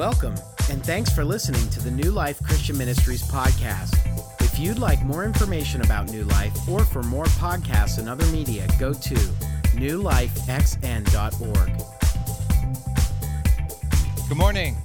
Welcome, and thanks for listening to the New Life Christian Ministries podcast. If you'd like more information about New Life or for more podcasts and other media, go to newlifexn.org. Good morning.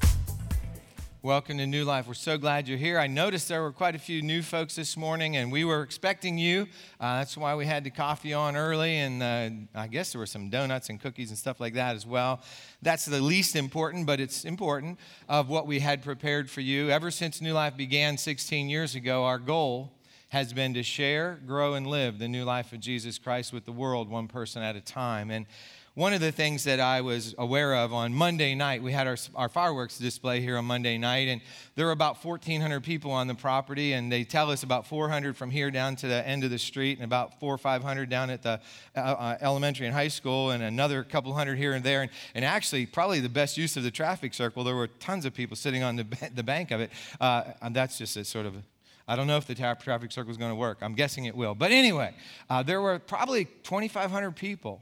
Welcome to New Life. We're so glad you're here. I noticed there were quite a few new folks this morning, and we were expecting you. Uh, that's why we had the coffee on early, and uh, I guess there were some donuts and cookies and stuff like that as well. That's the least important, but it's important of what we had prepared for you. Ever since New Life began 16 years ago, our goal has been to share, grow, and live the new life of Jesus Christ with the world, one person at a time. And one of the things that I was aware of on Monday night, we had our, our fireworks display here on Monday night, and there were about 1,400 people on the property, and they tell us about 400 from here down to the end of the street, and about four or 500 down at the uh, uh, elementary and high school, and another couple hundred here and there. And, and actually, probably the best use of the traffic circle, there were tons of people sitting on the, the bank of it. Uh, and that's just a sort of I don't know if the traffic circle is going to work. I'm guessing it will. But anyway, uh, there were probably 2,500 people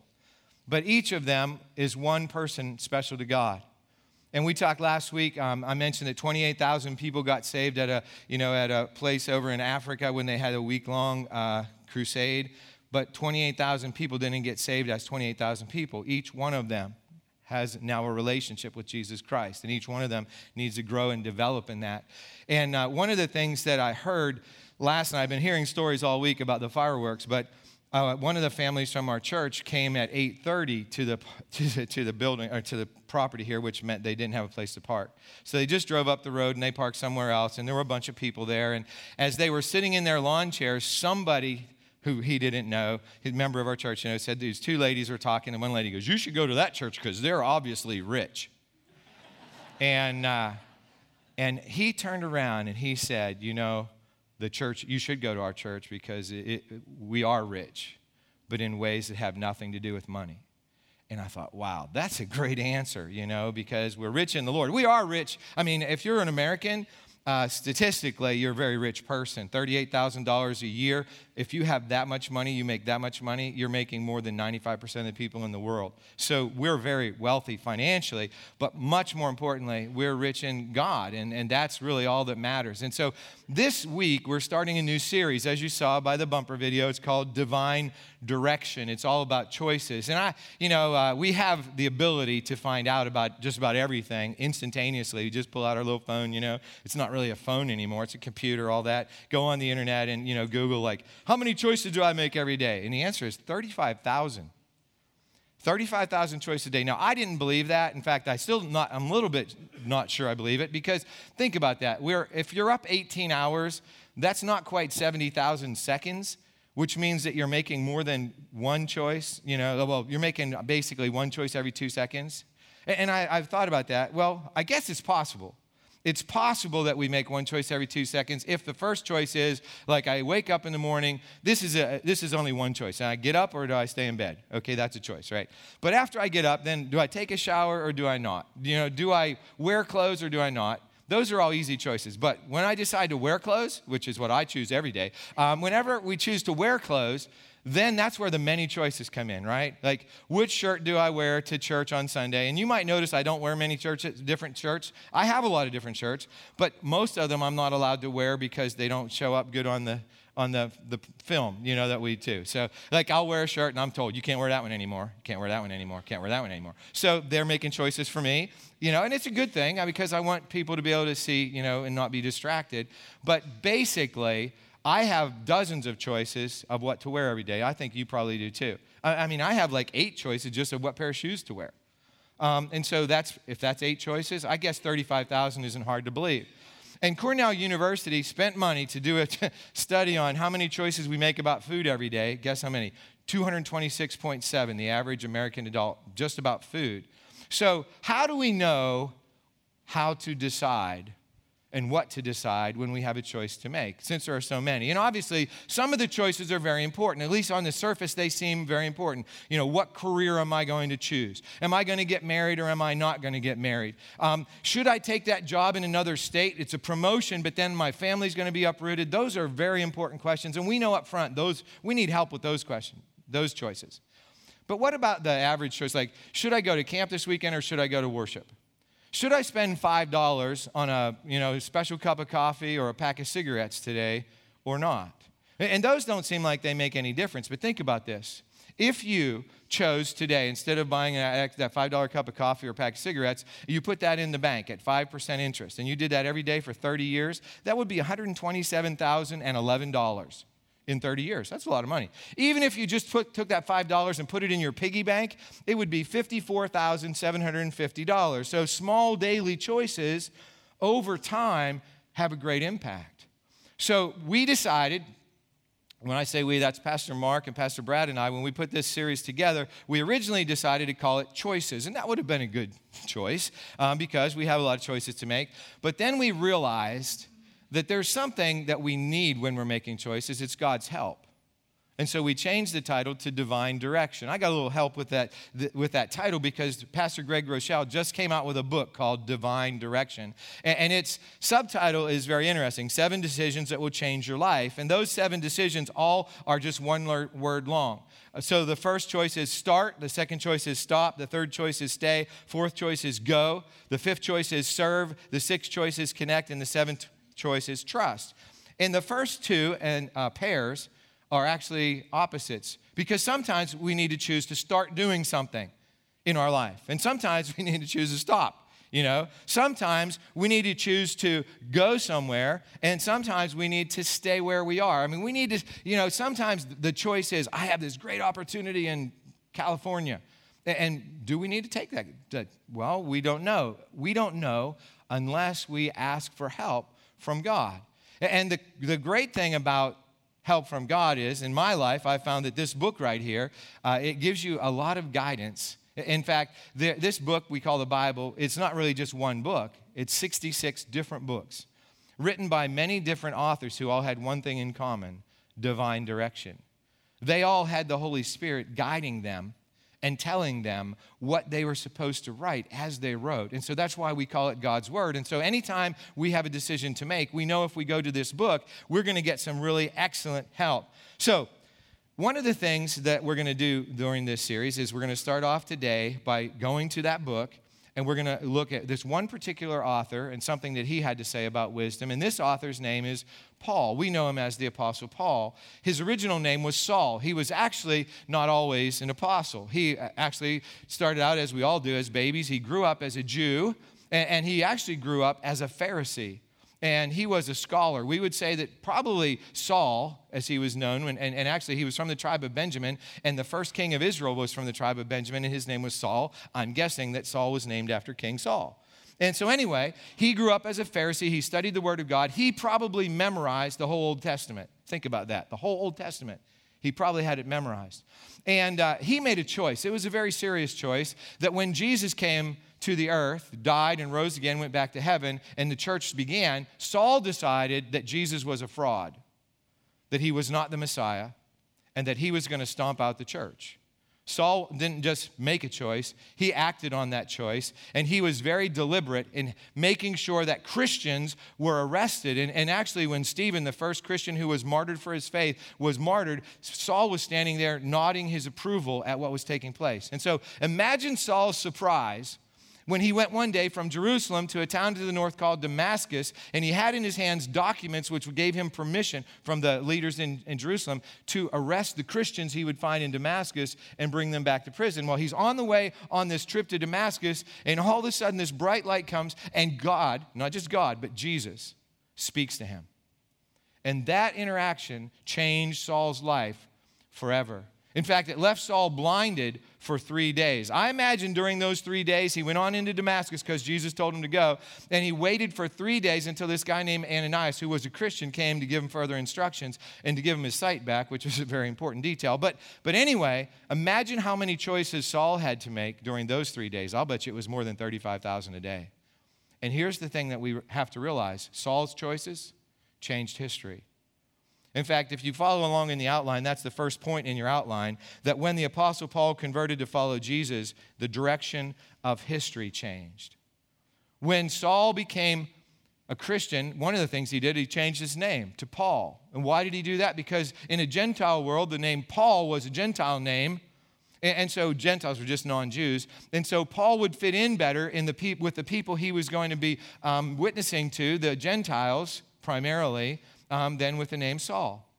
but each of them is one person special to God. And we talked last week. Um, I mentioned that 28,000 people got saved at a, you know, at a place over in Africa when they had a week-long uh, crusade. But 28,000 people didn't get saved as 28,000 people. Each one of them has now a relationship with Jesus Christ, and each one of them needs to grow and develop in that. And uh, one of the things that I heard last night, I've been hearing stories all week about the fireworks, but uh, one of the families from our church came at 8.30 to the, to the, to the building or to the property here which meant they didn't have a place to park so they just drove up the road and they parked somewhere else and there were a bunch of people there and as they were sitting in their lawn chairs somebody who he didn't know, a member of our church, you know, said these two ladies were talking, and one lady goes, "You should go to that church because they're obviously rich." and uh, and he turned around and he said, "You know, the church, you should go to our church because it, it, we are rich, but in ways that have nothing to do with money. And I thought, wow, that's a great answer, you know, because we're rich in the Lord. We are rich. I mean, if you're an American, uh, statistically, you're a very rich person. $38,000 a year. If you have that much money, you make that much money, you're making more than 95% of the people in the world. So we're very wealthy financially, but much more importantly, we're rich in God, and, and that's really all that matters. And so this week, we're starting a new series. As you saw by the bumper video, it's called Divine Direction. It's all about choices. And I, you know, uh, we have the ability to find out about just about everything instantaneously. We just pull out our little phone, you know, it's not really a phone anymore, it's a computer, all that. Go on the internet and, you know, Google, like, how many choices do I make every day? And the answer is 35,000. 35,000 choices a day. Now, I didn't believe that. In fact, I still not, I'm a little bit not sure I believe it because think about that. We're, if you're up 18 hours, that's not quite 70,000 seconds, which means that you're making more than one choice. You know, well, you're making basically one choice every two seconds. And I, I've thought about that. Well, I guess it's possible it's possible that we make one choice every two seconds. If the first choice is like i wake up in the morning this is a this is only one choice. And i get up or do i stay in bed? Okay that's a choice right? But after i get up then do i take a shower or do i not? You know do i wear clothes or do i not? Those are all easy choices. But when i decide to wear clothes which is what i choose every day um, whenever we choose to wear clothes then that's where the many choices come in, right? Like, which shirt do I wear to church on Sunday? And you might notice I don't wear many churches, different shirts. I have a lot of different shirts, but most of them I'm not allowed to wear because they don't show up good on the on the, the film, you know, that we do. So, like, I'll wear a shirt and I'm told, you can't wear that one anymore. You Can't wear that one anymore. Can't wear that one anymore. So, they're making choices for me, you know, and it's a good thing because I want people to be able to see, you know, and not be distracted. But basically, I have dozens of choices of what to wear every day. I think you probably do too. I, mean, I have like eight choices just of what pair of shoes to wear. Um, and so that's if that's eight choices, I guess 35,000 isn't hard to believe. And Cornell University spent money to do a t- study on how many choices we make about food every day. Guess how many? 226.7, the average American adult, just about food. So, how do we know how to decide and what to decide when we have a choice to make, since there are so many. And obviously, some of the choices are very important. At least on the surface, they seem very important. You know, what career am I going to choose? Am I going to get married or am I not going to get married? Um, should I take that job in another state? It's a promotion, but then my family's going to be uprooted. Those are very important questions. And we know up front, those, we need help with those questions, those choices. But what about the average choice? Like, should I go to camp this weekend or should I go to worship? Should I spend $5 on a you know, special cup of coffee or a pack of cigarettes today or not? And those don't seem like they make any difference, but think about this. If you chose today, instead of buying that $5 cup of coffee or pack of cigarettes, you put that in the bank at 5% interest, and you did that every day for 30 years, that would be $127,011 in 30 years. That's a lot of money. Even if you just put, took that $5 and put it in your piggy bank, it would be $54,750. So small daily choices over time have a great impact. So we decided, when I say we, that's Pastor Mark and Pastor Brad and I, when we put this series together, we originally decided to call it Choices. And that would have been a good choice um, because we have a lot of choices to make. But then we realized that there's something that we need when we're making choices it's God's help. And so we changed the title to Divine Direction. I got a little help with that, th- with that title because Pastor Craig Groeschel just came out with a book called Divine Direction. And, and its subtitle is very interesting Seven Decisions That Will Change Your Life. And those seven decisions all are just one word long. So the first choice is start, the second choice is stop, the third choice is stay, fourth choice is go, the fifth choice is serve, the sixth choice is connect, and the seventh choice is trust. And the first two and uh, pairs are actually opposites because sometimes we need to choose to start doing something in our life, and sometimes we need to choose to stop. You know, sometimes we need to choose to go somewhere, and sometimes we need to stay where we are. I mean, we need to, you know, sometimes the choice is I have this great opportunity in California. And do we need to take that? Well, we don't know. We don't know unless we ask for help from God. And the, the great thing about help from God is, in my life, I found that this book right here, uh, it gives you a lot of guidance. In fact, the, this book we call the Bible, it's not really just one book, it's 66 different books written by many different authors who all had one thing in common divine direction. They all had the Holy Spirit guiding them and telling them what they were supposed to write as they wrote. And so that's why we call it God's Word. And so anytime we have a decision to make, we know if we go to this book, we're going to get some really excellent help. So, one of the things that we're going to do during this series is we're going to start off today by going to that book and we're going to look at this one particular author and something that he had to say about wisdom. And this author's name is Paul. We know him as the Apostle Paul. His original name was Saul. He was actually not always an apostle. He uh, actually started out, as we all do, as babies. He grew up as a Jew, and he actually grew up as a Pharisee and he was a scholar. We would say that probably Saul, as he was known, and, and, actually he was from the tribe of Benjamin, and the first king of Israel was from the tribe of Benjamin, and his name was Saul. I'm guessing that Saul was named after King Saul. And so, anyway, he grew up as a Pharisee. He studied the Word of God. He probably memorized the whole Old Testament. Think about that the whole Old Testament. He probably had it memorized. And uh, he made a choice. It was a very serious choice that when Jesus came to the earth, died and rose again, went back to heaven, and the church began, Saul decided that Jesus was a fraud, that he was not the Messiah, and that he was going to stomp out the church. Saul didn't just make a choice, he acted on that choice, and he was very deliberate in making sure that Christians were arrested. And, and, actually, when Stephen, the first Christian who was martyred for his faith, was martyred, Saul was standing there nodding his approval at what was taking place. And so imagine Saul's surprise when he went one day from Jerusalem to a town to the north called Damascus, and he had in his hands documents which gave him permission from the leaders in, in, Jerusalem to arrest the Christians he would find in Damascus and bring them back to prison. Well, he's on the way on this trip to Damascus, and all of a sudden this bright light comes, and God, not just God, but Jesus, speaks to him. And that interaction changed Saul's life forever. In fact, it left Saul blinded for three days. I imagine during those three days, he went on into Damascus because Jesus told him to go, and he waited for three days until this guy named Ananias, who was a Christian, came to give him further instructions and to give him his sight back, which was a very important detail. But, but anyway, imagine how many choices Saul had to make during those three days. I'll bet you it was more than 35,000 a day. And here's the thing that we have to realize Saul's choices changed history. In fact, if you follow along in the outline, that's the first point in your outline that when the Apostle Paul converted to follow Jesus, the direction of history changed. When Saul became a Christian, one of the things he did, he changed his name to Paul. And why did he do that? Because in a Gentile world, the name Paul was a Gentile name And, so Gentiles were just non Jews. And so Paul would fit in better in the pe- with the people he was going to be um, witnessing to, the Gentiles primarily, um, than with the name Saul.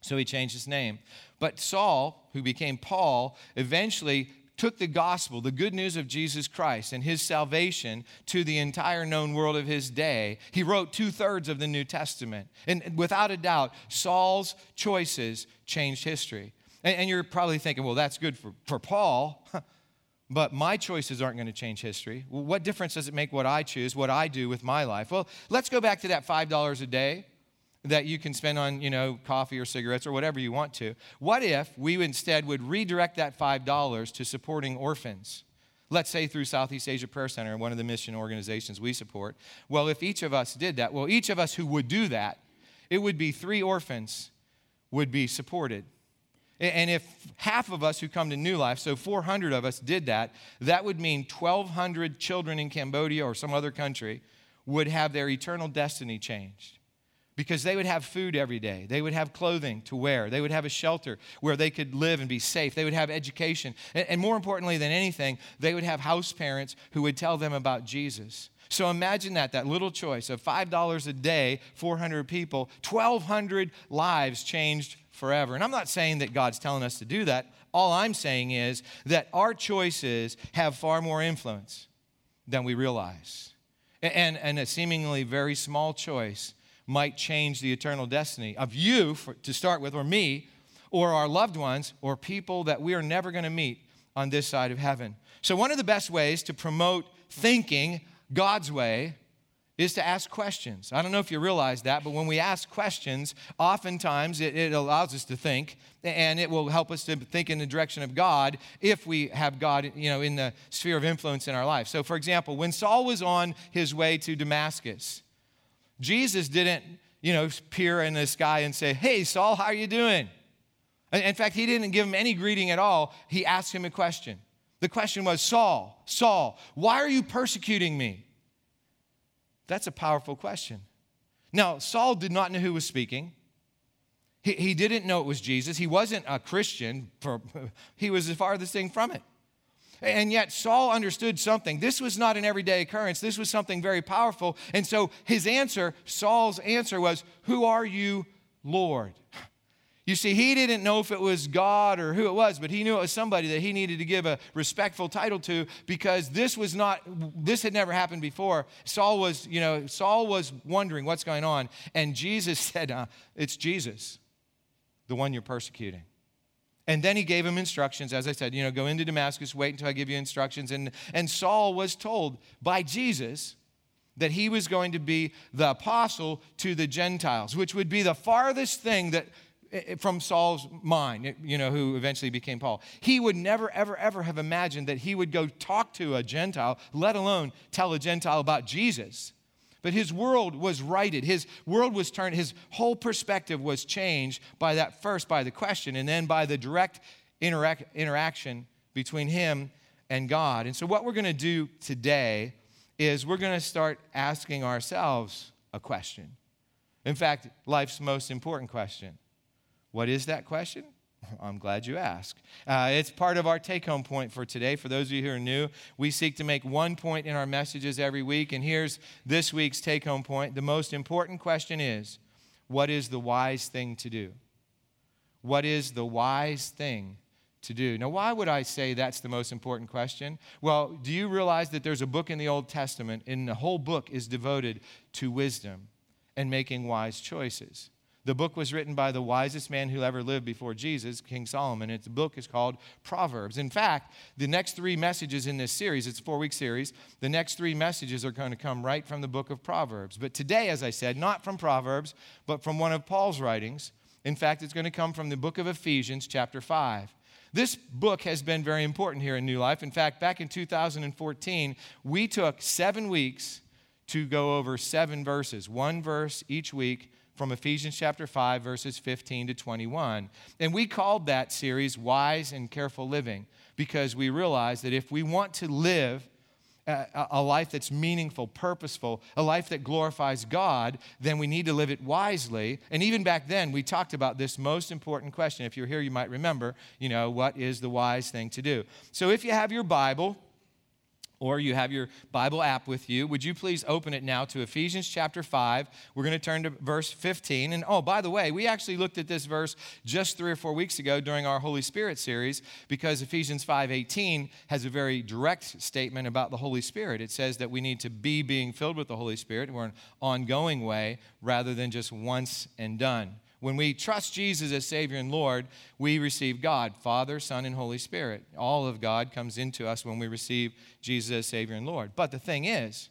So he changed his name. But Saul, who became Paul, eventually took the gospel, the good news of Jesus Christ and his salvation to the entire known world of his day. He wrote two thirds of the New Testament. And without a doubt, Saul's choices changed history. And, and you're probably thinking, well, that's good for, for Paul. But my choices aren't going to change history. What difference does it make what I choose, what I do with my life? Well, let's go back to that $5 a day that you can spend on, you know, coffee or cigarettes or whatever you want to. What if we instead would redirect that $5 to supporting orphans? Let's say through Southeast Asia Prayer Center, one of the mission organizations we support. Well, if each of us did that, well, each of us who would do that, it would be three orphans would be supported. And if half of us who come to New Life, so 400 of us did that, that would mean 1,200 children in Cambodia or some other country would have their eternal destiny changed because they would have food every day. They would have clothing to wear. They would have a shelter where they could live and be safe. They would have education. And, more importantly than anything, they would have house parents who would tell them about Jesus. So imagine that, that little choice of $5 a day, 400 people, 1,200 lives changed forever. And I'm not saying that God's telling us to do that. All I'm saying is that our choices have far more influence than we realize. And, and a seemingly very small choice might change the eternal destiny of you for, to start with, or me, or our loved ones, or people that we are never going to meet on this side of heaven. So, one of the best ways to promote thinking God's way is to ask questions. I don't know if you realize that, but when we ask questions, oftentimes it, it, allows us to think, and it will help us to think in the direction of God if we have God, you know, in the sphere of influence in our life. So, for example, when Saul was on his way to Damascus, Jesus didn't, you know, peer in the sky and say, Hey, Saul, how are you doing? In fact, he didn't give him any greeting at all. He asked him a question. The question was, Saul, Saul, why are you persecuting me? That's a powerful question. Now, Saul did not know who was speaking. He, he didn't know it was Jesus. He wasn't a Christian. He was the farthest thing from it. And yet, Saul understood something. This was not an everyday occurrence, this was something very powerful. And so, his answer, Saul's answer was, Who are you, Lord? You see, he didn't know if it was God or who it was, but he knew it was somebody that he needed to give a respectful title to because this was not, this had never happened before. Saul was, you know, Saul was wondering what's going on. And Jesus said, uh, It's Jesus, the one you're persecuting. And then he gave him instructions, as I said, you know, go into Damascus, wait until I give you instructions. And, and Saul was told by Jesus that he was going to be the apostle to the Gentiles, which would be the farthest thing that eh, eh, from Saul's mind, you know, who eventually became Paul. He would never, ever, ever have imagined that he would go talk to a Gentile, let alone tell a Gentile about Jesus. But his world was righted. His world was turned. His whole perspective was changed by that first, by the question, and then by the direct interac- interaction between him and God. And so, what we're going to do today is we're going to start asking ourselves a question. In fact, life's most important question. What is that question? I'm glad you asked. Uh, it's part of our take home point for today. For those of you who are new, we seek to make one point in our messages every week. And here's this week's take home point. The most important question is what is the wise thing to do? What is the wise thing to do? Now, why would I say that's the most important question? Well, do you realize that there's a book in the Old Testament, and the whole book is devoted to wisdom and making wise choices? The book was written by the wisest man who ever lived before Jesus, King Solomon. Its book is called Proverbs. In fact, the next three messages in this series, it's a four week series, the next three messages are going to come right from the book of Proverbs. But today, as I said, not from Proverbs, but from one of Paul's writings. In fact, it's going to come from the book of Ephesians, chapter 5. This book has been very important here in New Life. In fact, back in 2014, we took seven weeks to go over seven verses, one verse each week from Ephesians chapter 5, verses 15 to 21. And we called that series Wise and Careful Living because we realized that if we want to live a, a life that's meaningful, purposeful, a life that glorifies God, then we need to live it wisely. And even back then, we talked about this most important question. If you're here, you might remember, you know, what is the wise thing to do? So if you have your Bible, or you have your Bible app with you, would you please open it now to Ephesians chapter 5? We're going to turn to verse 15. And oh, by the way, we actually looked at this verse just three or four weeks ago during our Holy Spirit series because Ephesians 5:18 has a very direct statement about the Holy Spirit. It says that we need to be being filled with the Holy Spirit. We're an ongoing way rather than just once and done. When we trust Jesus as Savior and Lord, we receive God, Father, Son, and Holy Spirit. All of God comes into us when we receive Jesus as Savior and Lord. But the thing is,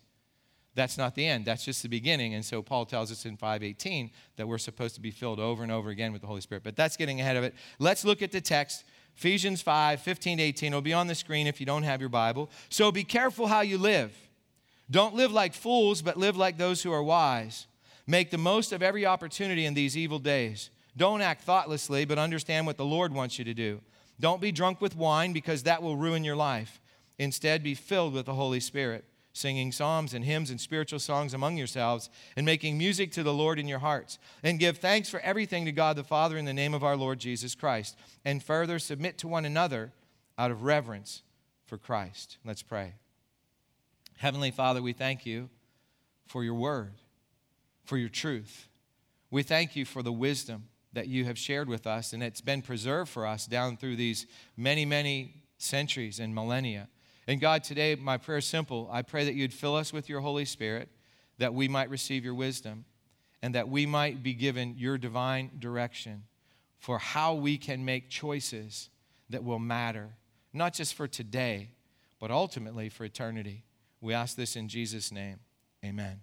that's not the end. That's just the beginning. And so Paul tells us in 518 that we're supposed to be filled over and over again with the Holy Spirit. But that's getting ahead of it. Let's look at the text. Ephesians 5, 15 to 18. It'll be on the screen if you don't have your Bible. So be careful how you live. Don't live like fools, but live like those who are wise. Make the most of every opportunity in these evil days. Don't act thoughtlessly, but understand what the Lord wants you to do. Don't be drunk with wine because that will ruin your life. Instead, be filled with the Holy Spirit, singing psalms and hymns and spiritual songs among yourselves, and making music to the Lord in your hearts. And give thanks for everything to God the Father in the name of our Lord Jesus Christ. And further, submit to one another out of reverence for Christ. Let's pray. Heavenly Father, we thank you for your word for your truth. We thank you for the wisdom that you have shared with us, and it's been preserved for us down through these many, many centuries and millennia. And God, today my prayer is simple. I pray that you'd fill us with your Holy Spirit, that we might receive your wisdom, and that we might be given your divine direction for how we can make choices that will matter, not just for today, but ultimately for eternity. We ask this in Jesus' name. Amen.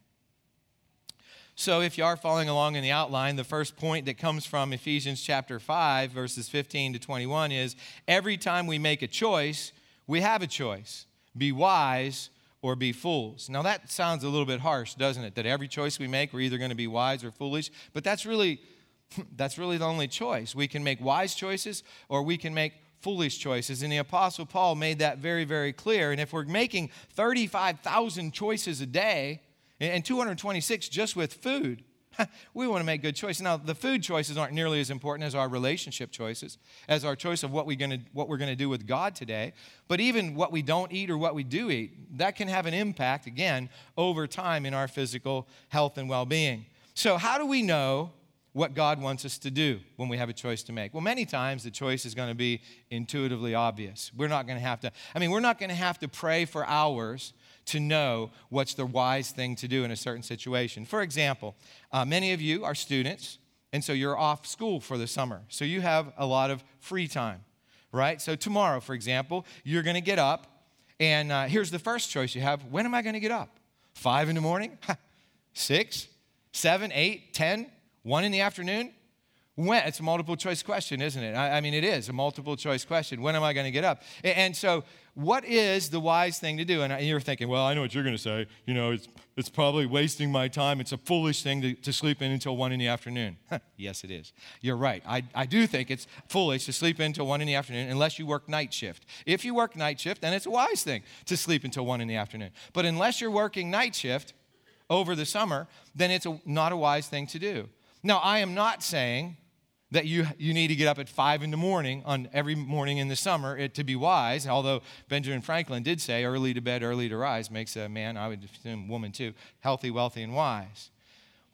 So, if you are following along in the outline, the first point that comes from Ephesians chapter 5, verses 15 to 21 is every time we make a choice, we have a choice be wise or be fools. Now, that sounds a little bit harsh, doesn't it? That every choice we make, we're either going to be wise or foolish. But that's really, that's really the only choice. We can make wise choices or we can make foolish choices. And the Apostle Paul made that very, very clear. And if we're making 35,000 choices a day, and 226 just with food. we want to make good choices. Now, the food choices aren't nearly as important as our relationship choices, as our choice of what, we gonna, what we're going to do with God today. But even what we don't eat or what we do eat, that can have an impact, again, over time in our physical health and well being. So, how do we know what God wants us to do when we have a choice to make? Well, many times the choice is going to be intuitively obvious. We're not going to have to, I mean, we're not going to have to pray for hours to know what's the wise thing to do in a certain situation. For example, uh, many of you are students, and so you're off school for the summer. So you have a lot of free time, right? So tomorrow, for example, you're going to get up, and uh, here's the first choice you have when am I going to get up? Five in the morning? Six? Seven? Eight? Ten? One in the afternoon? When? It's a multiple choice question, isn't it? I, I mean, it is a multiple choice question. When am I going to get up? And, and so, what is the wise thing to do? And you're thinking, well, I know what you're going to say. You know, it's, it's probably wasting my time. It's a foolish thing to, to sleep in until one in the afternoon. yes, it is. You're right. I, I do think it's foolish to sleep in until one in the afternoon unless you work night shift. If you work night shift, then it's a wise thing to sleep until one in the afternoon. But unless you're working night shift over the summer, then it's a, not a wise thing to do. Now, I am not saying that you, you need to get up at five in the morning on every morning in the summer it, to be wise. Although Benjamin Franklin did say, early to bed, early to rise makes a man, I would assume woman too, healthy, wealthy, and wise.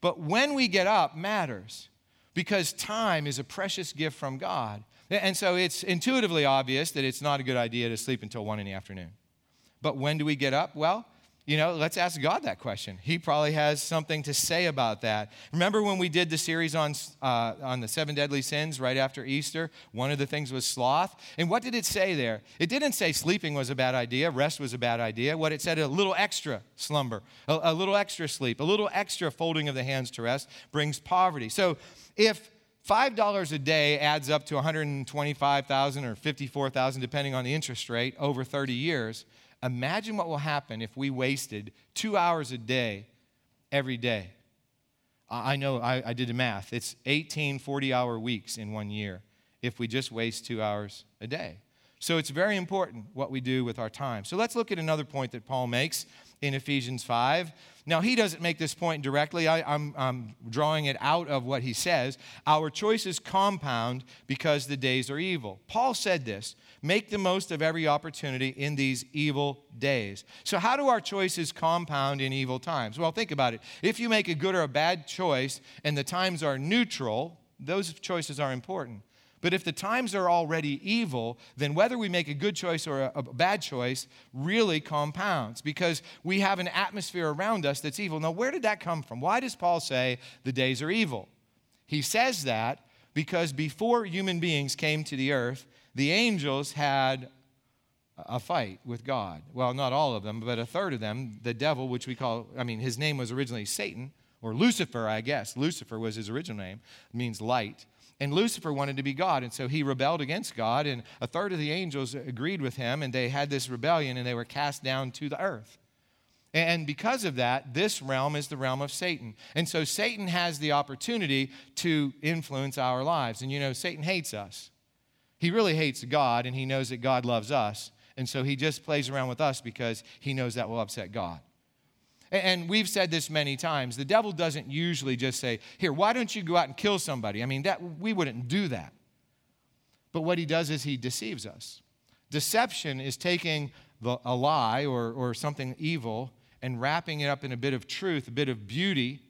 But when we get up matters because time is a precious gift from God. And so it's intuitively obvious that it's not a good idea to sleep until one in the afternoon. But when do we get up? Well, you know, let's ask God that question. He probably has something to say about that. Remember when we did the series on, uh, on the seven deadly sins right after Easter? One of the things was sloth. And what did it say there? It didn't say sleeping was a bad idea, rest was a bad idea. What it said, a little extra slumber, a, a little extra sleep, a little extra folding of the hands to rest brings poverty. So if $5 a day adds up to 125,000 or 54,000 depending on the interest rate over 30 years, Imagine what will happen if we wasted two hours a day every day. I know I, I did the math. It's 18 40 hour weeks in one year if we just waste two hours a day. So it's very important what we do with our time. So let's look at another point that Paul makes in Ephesians 5. Now, he doesn't make this point directly. I, am drawing it out of what he says. Our choices compound because the days are evil. Paul said this make the most of every opportunity in these evil days. So, how do our choices compound in evil times? Well, think about it. If you make a good or a bad choice and the times are neutral, those choices are important. But if the times are already evil, then whether we make a good choice or a, a, bad choice really compounds because we have an atmosphere around us that's evil. Now, where did that come from? Why does Paul say the days are evil? He says that because before human beings came to the earth, the angels had a fight with God. Well, not all of them, but a third of them, the devil, which we call, I mean, his name was originally Satan, or Lucifer, I guess. Lucifer was his original name, it means light. And Lucifer wanted to be God, and so he rebelled against God, and a third of the angels agreed with him, and they had this rebellion, and they were cast down to the earth. And because of that, this realm is the realm of Satan. And so Satan has the opportunity to influence our lives. And you know, Satan hates us. He really hates God, and he knows that God loves us. And so he just plays around with us because he knows that will upset God. And we've said this many times. The devil doesn't usually just say, Here, why don't you go out and kill somebody? I mean, that, we wouldn't do that. But what he does is he deceives us. Deception is taking the, a lie or, or something evil and wrapping it up in a bit of truth, a bit of beauty,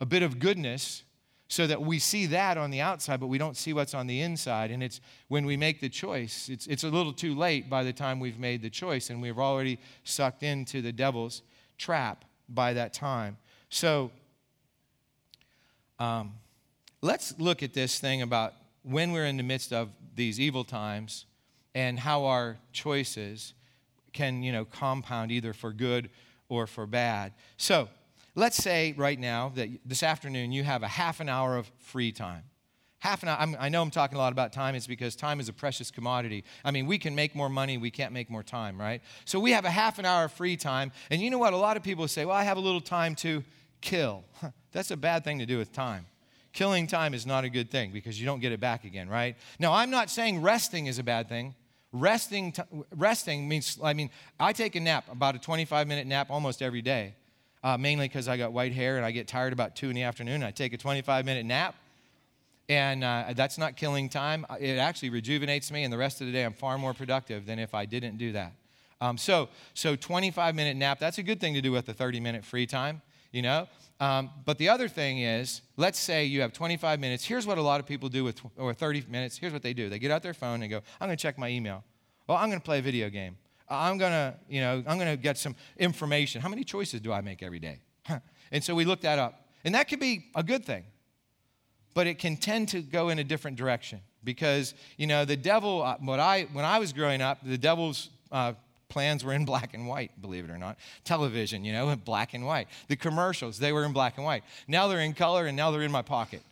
a bit of goodness, so that we see that on the outside, but we don't see what's on the inside. And it's when we make the choice, it's, it's a little too late by the time we've made the choice, and we've already sucked into the devil's trap by that time. So um, let's look at this thing about when we're in the midst of these evil times and how our choices can, you know, compound either for good or for bad. So let's say right now that this afternoon you have a half an hour of free time half an hour. I'm, i know I'm talking a lot about time. It's because time is a precious commodity. I mean, we can make more money, we can't make more time, right? So we have a half an hour of free time. And you know what? A lot of people say, well, I have a little time to kill. That's a bad thing to do with time. Killing time is not a good thing because you don't get it back again, right? Now, I'm not saying resting is a bad thing. Resting, t- resting means, I mean, I take a nap, about a 25 minute nap almost every day, uh, mainly because I got white hair and I get tired about 2 in the afternoon. I take a 25 minute nap and uh, that's not killing time. Uh, it actually rejuvenates me, and the rest of the day I'm far more productive than if I didn't do that. Um, so, so 25 minute nap, that's a good thing to do with the 30 minute free time, you know? Um, but the other thing is, let's say you have 25 minutes. Here's what a lot of people do with, or 30 minutes. Here's what they do. They get out their phone and go, I'm going to check my email. Well, I'm going to play a video game. I'm going to, you know, I'm going to get some information. How many choices do I make every day? and so we look that up. And that could be a good thing but it can tend to go in a different direction because you know the devil uh, what i when i was growing up the devil's uh, plans were in black and white believe it or not. Television you know in black and white. The commercials they were in black and white. Now they're in color and now they're in my pocket.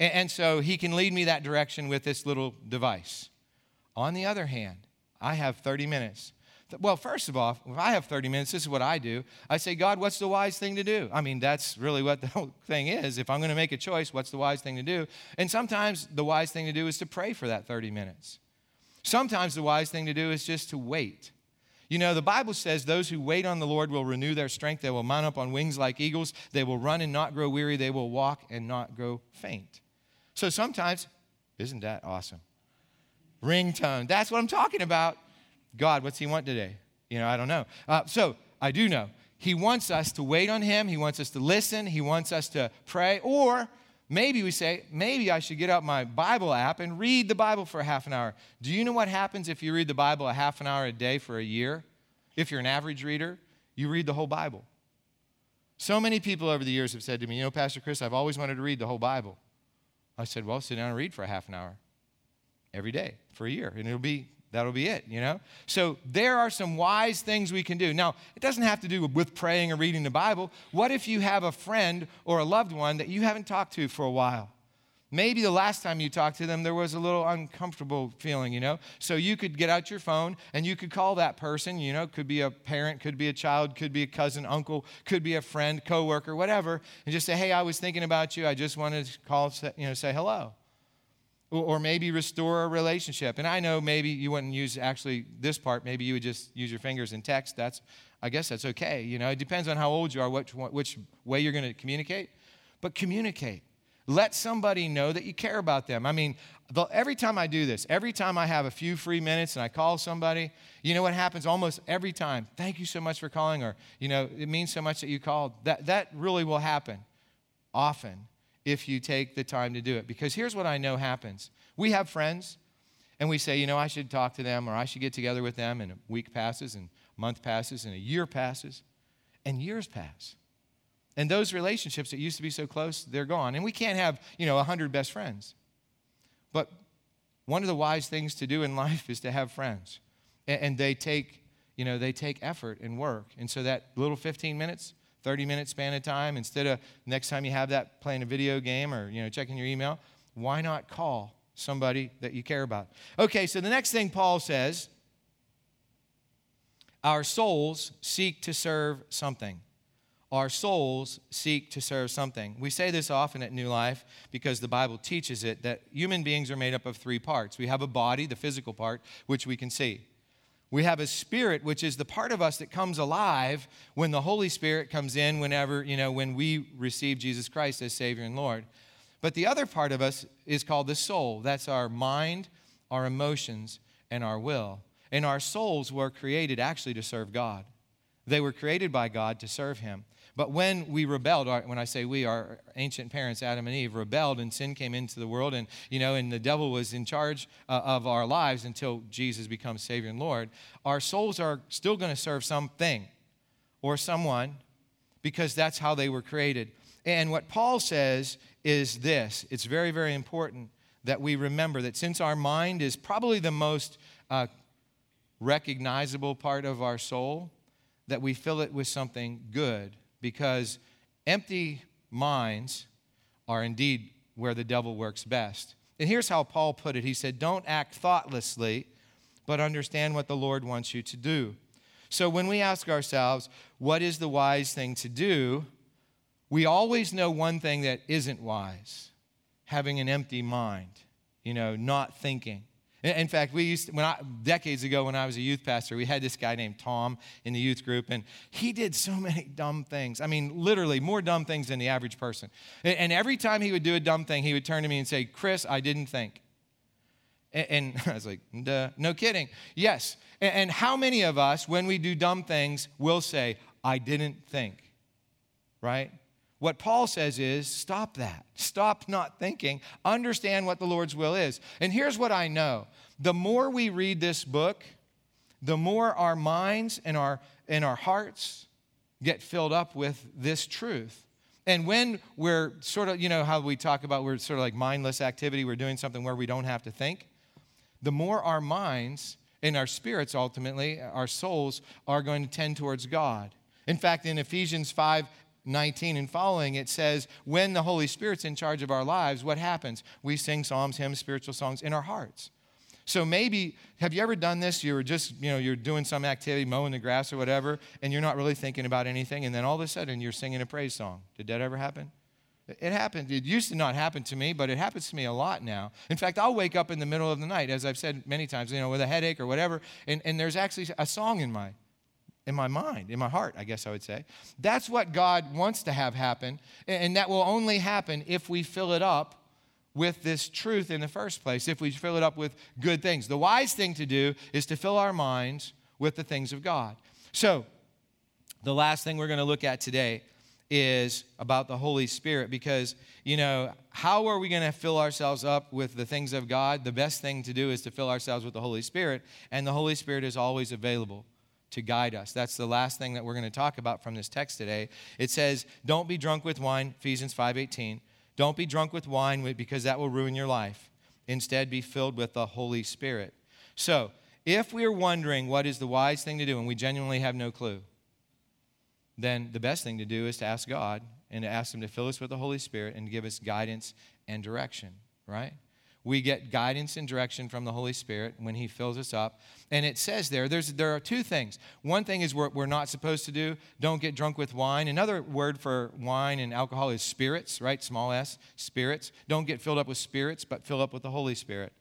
And, and so he can lead me that direction with this little device. On the other hand i have 30 minutes well, first of all, if I have 30 minutes, this is what I do. I say, God, what's the wise thing to do? I mean, that's really what the whole thing is. If I'm going to make a choice, what's the wise thing to do? And sometimes the wise thing to do is to pray for that 30 minutes. Sometimes the wise thing to do is just to wait. You know, the Bible says those who wait on the Lord will renew their strength. They will mount up on wings like eagles. They will run and not grow weary. They will walk and not grow faint. So sometimes, isn't that awesome? Ringtone. That's what I'm talking about. God, what's He want today? You know, I don't know. Uh, so I do know. He wants us to wait on Him. He wants us to listen. He wants us to pray. Or maybe we say, maybe I should get out my Bible app and read the Bible for half an hour. Do you know what happens if you read the Bible a half an hour a day for a year? If you're an average reader, you read the whole Bible. So many people over the years have said to me, You know, Pastor Chris, I've always wanted to read the whole Bible. I said, Well, sit down and read for a half an hour every day for a year, and it'll be That'll be it, you know? So there are some wise things we can do. Now, it doesn't have to do with praying or reading the Bible. What if you have a friend or a loved one that you haven't talked to for a while? Maybe the last time you talked to them, there was a little uncomfortable feeling, you know? So you could get out your phone and you could call that person, you know, could be a parent, could be a child, could be a cousin, uncle, could be a friend, coworker, whatever, and just say, hey, I was thinking about you. I just wanted to call, you know, say hello. Or maybe restore a relationship. And I know maybe you wouldn't use actually this part. Maybe you would just use your fingers and text. That's, I guess that's okay. You know, it depends on how old you are, which, which way you're going to communicate. But communicate. Let somebody know that you care about them. I mean, the, every time I do this, every time I have a few free minutes and I call somebody, you know what happens almost every time? Thank you so much for calling, or, you know, it means so much that you called. That, that really will happen often if you take the time to do it. Because here's what I know happens we have friends, and we say, you know, I should talk to them or I should get together with them, and a week passes, and a month passes, and a year passes, and years pass. And those relationships that used to be so close, they're gone. And we can't have, you know, 100 best friends. But one of the wise things to do in life is to have friends. And they take, you know, they take effort and work. And so that little 15 minutes, 30 minute span of time, instead of next time you have that playing a video game or, you know, checking your email, why not call somebody that you care about? Okay, so the next thing Paul says, our souls seek to serve something our souls seek to serve something. We say this often at New Life because the Bible teaches it that human beings are made up of three parts. We have a body, the physical part, which we can see. We have a spirit, which is the part of us that comes alive when the Holy Spirit comes in, whenever, you know, when we receive Jesus Christ as Savior and Lord. But the other part of us is called the soul. That's our mind, our emotions, and our will. And our souls were created actually to serve God. They were created by God to serve Him. But when we rebelled, when I say we, our ancient parents, Adam and Eve, rebelled and sin came into the world, and you know, and the devil was in charge uh, of our lives until Jesus becomes Savior and Lord. Our souls are still going to serve something or someone because that's how they were created. And what Paul says is this: it's very, very important that we remember that since our mind is probably the most uh, recognizable part of our soul, that we fill it with something good because empty minds are indeed where the devil works best. And here's how Paul put it He said, Don't act thoughtlessly, but understand what the Lord wants you to do. So when we ask ourselves, What is the wise thing to do? we always know one thing that isn't wise having an empty mind, you know, not thinking. In fact, we used to, when I, decades ago when I was a youth pastor, we had this guy named Tom in the youth group, and he did so many dumb things. I mean, literally more dumb things than the average person. And every time he would do a dumb thing, he would turn to me and say, "Chris, I didn't think." And I was like, Duh, "No kidding." Yes. And how many of us, when we do dumb things, will say, "I didn't think"? Right? What Paul says is stop that. Stop not thinking. Understand what the Lord's will is. And here's what I know the more we read this book, the more our minds and our, and our hearts get filled up with this truth. And when we're sort of, you know, how we talk about we're sort of like mindless activity, we're doing something where we don't have to think, the more our minds and our spirits ultimately, our souls, are going to tend towards God. In fact, in Ephesians 5 19 and following, it says, when the Holy Spirit's in charge of our lives, what happens? We sing psalms, hymns, spiritual songs in our hearts. So maybe, have you ever done this? You were just, you know, you're doing some activity, mowing the grass or whatever, and you're not really thinking about anything, and then all of a sudden you're singing a praise song. Did that ever happen? It happened. It used to not happen to me, but it happens to me a lot now. In fact, I'll wake up in the middle of the night, as I've said many times, you know, with a headache or whatever, and, and there's actually a song in my in my mind, in my heart, I guess I would say. That's what God wants to have happen, and that will only happen if we fill it up with this truth in the first place, if we fill it up with good things. The wise thing to do is to fill our minds with the things of God. So, the last thing we're going to look at today is about the Holy Spirit because, you know, how are we going to fill ourselves up with the things of God? The best thing to do is to fill ourselves with the Holy Spirit, and the Holy Spirit is always available to guide us. That's the last thing that we're going to talk about from this text today. It says, "Don't be drunk with wine," Ephesians 5:18. Don't be drunk with wine because that will ruin your life. Instead, be filled with the Holy Spirit. So, if we are wondering what is the wise thing to do and we genuinely have no clue, then the best thing to do is to ask God and to ask Him to fill us with the Holy Spirit and give us guidance and direction, right? We get guidance and direction from the Holy Spirit when He fills us up. And it says there, there's, there are two things. One thing is what we're not supposed to do don't get drunk with wine. Another word for wine and alcohol is spirits, right? Small s, spirits. Don't get filled up with spirits, but fill up with the Holy Spirit.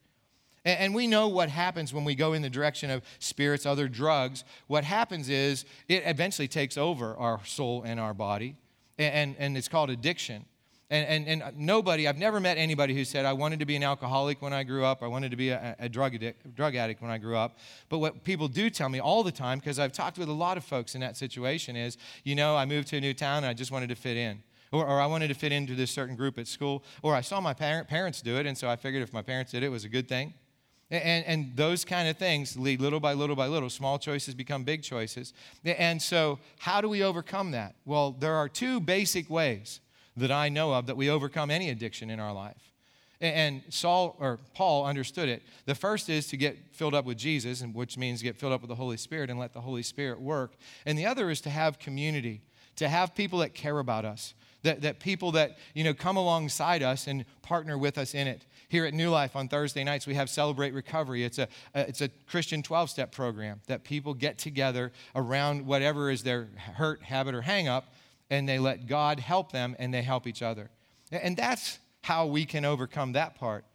And, and we know what happens when we go in the direction of spirits, other drugs. What happens is it eventually takes over our soul and our body, and, and, and it's called addiction. And, and, and, nobody, I've never met anybody who said, I wanted to be an alcoholic when I grew up, I wanted to be a, a drug, addict, drug addict when I grew up. But what people do tell me all the time, because I've talked with a lot of folks in that situation, is, you know, I moved to a new town and I just wanted to fit in. Or, or I wanted to fit into this certain group at school. Or I saw my parent, parents do it, and so I figured if my parents did it, it was a good thing. And, and those kind of things lead little by little by little. Small choices become big choices. And so, how do we overcome that? Well, there are two basic ways that I know of that we overcome any addiction in our life. And Saul or Paul understood it. The first is to get filled up with Jesus, which means get filled up with the Holy Spirit and let the Holy Spirit work. And the other is to have community, to have people that care about us, that, that people that you know come alongside us and partner with us in it. Here at New Life on Thursday nights, we have Celebrate Recovery. It's a, it's a Christian 12 step program that people get together around whatever is their hurt, habit, or hang up and they let God help them and they help each other. And that's how we can overcome that part.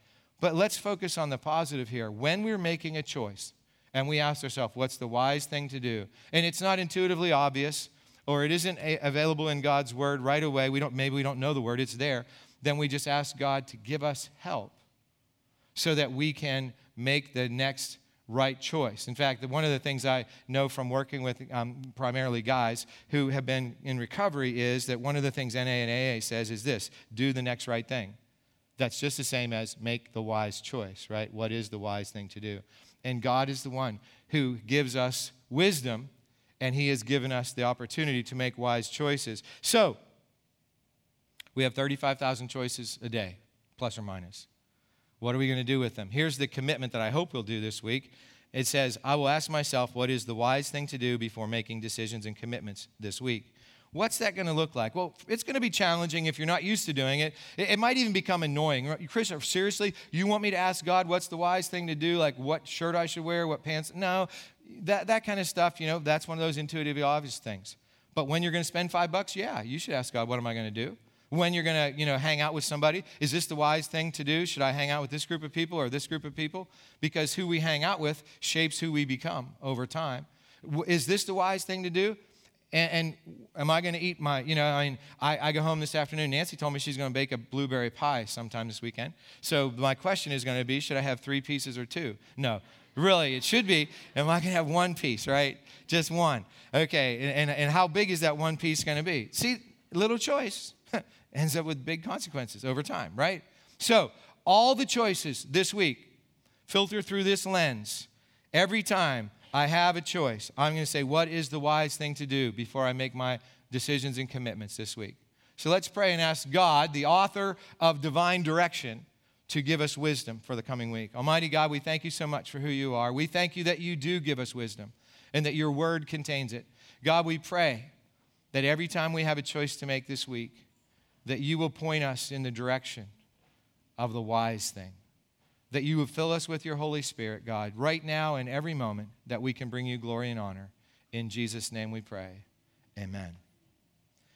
But let's focus on the positive here. When we're making a choice and we ask ourselves, what's the wise thing to do? And it's not intuitively obvious or it isn't available in God's word right away. We don't, maybe we don't know the word, it's there. Then we just ask God to give us help so that we can make the next right choice. In fact, one of the things I know from working with um, primarily guys who have been in recovery is that one of the things NA and AA says is this do the next right thing. That's just the same as make the wise choice, right? What is the wise thing to do? And God is the one who gives us wisdom, and He has given us the opportunity to make wise choices. So, we have 35,000 choices a day, plus or minus. What are we going to do with them? Here's the commitment that I hope we'll do this week. It says, I will ask myself what is the wise thing to do before making decisions and commitments this week. What's that going to look like? Well, it's going to be challenging if you're not used to doing it. It, might even become annoying. Chris, seriously, you want me to ask God what's the wise thing to do? Like what shirt I should wear, what pants? No, that, that kind of stuff, you know, that's one of those intuitively obvious things. But when you're going to spend five bucks, yeah, you should ask God, what am I going to do? When you're going to you know hang out with somebody. Is this the wise thing to do? Should i hang out with this group of people or this group of people? Because who we hang out with shapes who we become over time. Is this the wise thing to do? And, and am i going to eat my you know i mean I, I go home this afternoon. Nancy told me she's going to bake a blueberry pie sometime this weekend. So my question is going to be should i have three pieces or two? No. Really it should be. Am i going to have one piece right? Just one. Okay and, and, and how big is that one piece going to be? See little choice ends up with big consequences over time, right? So, all the choices this week filter through this lens. Every time I have a choice, I'm going to say, what is the wise thing to do before I make my decisions and commitments this week? So let's pray and ask God, the author of divine direction, to give us wisdom for the coming week. Almighty God, we thank you so much for who you are. We thank you that you do give us wisdom and that your word contains it. God, we pray that every time we have a choice to make this week, that you will point us in the direction of the wise thing. That you will fill us with your Holy Spirit, God, right now and every moment, that we can bring you glory and honor. In Jesus' name we pray. Amen.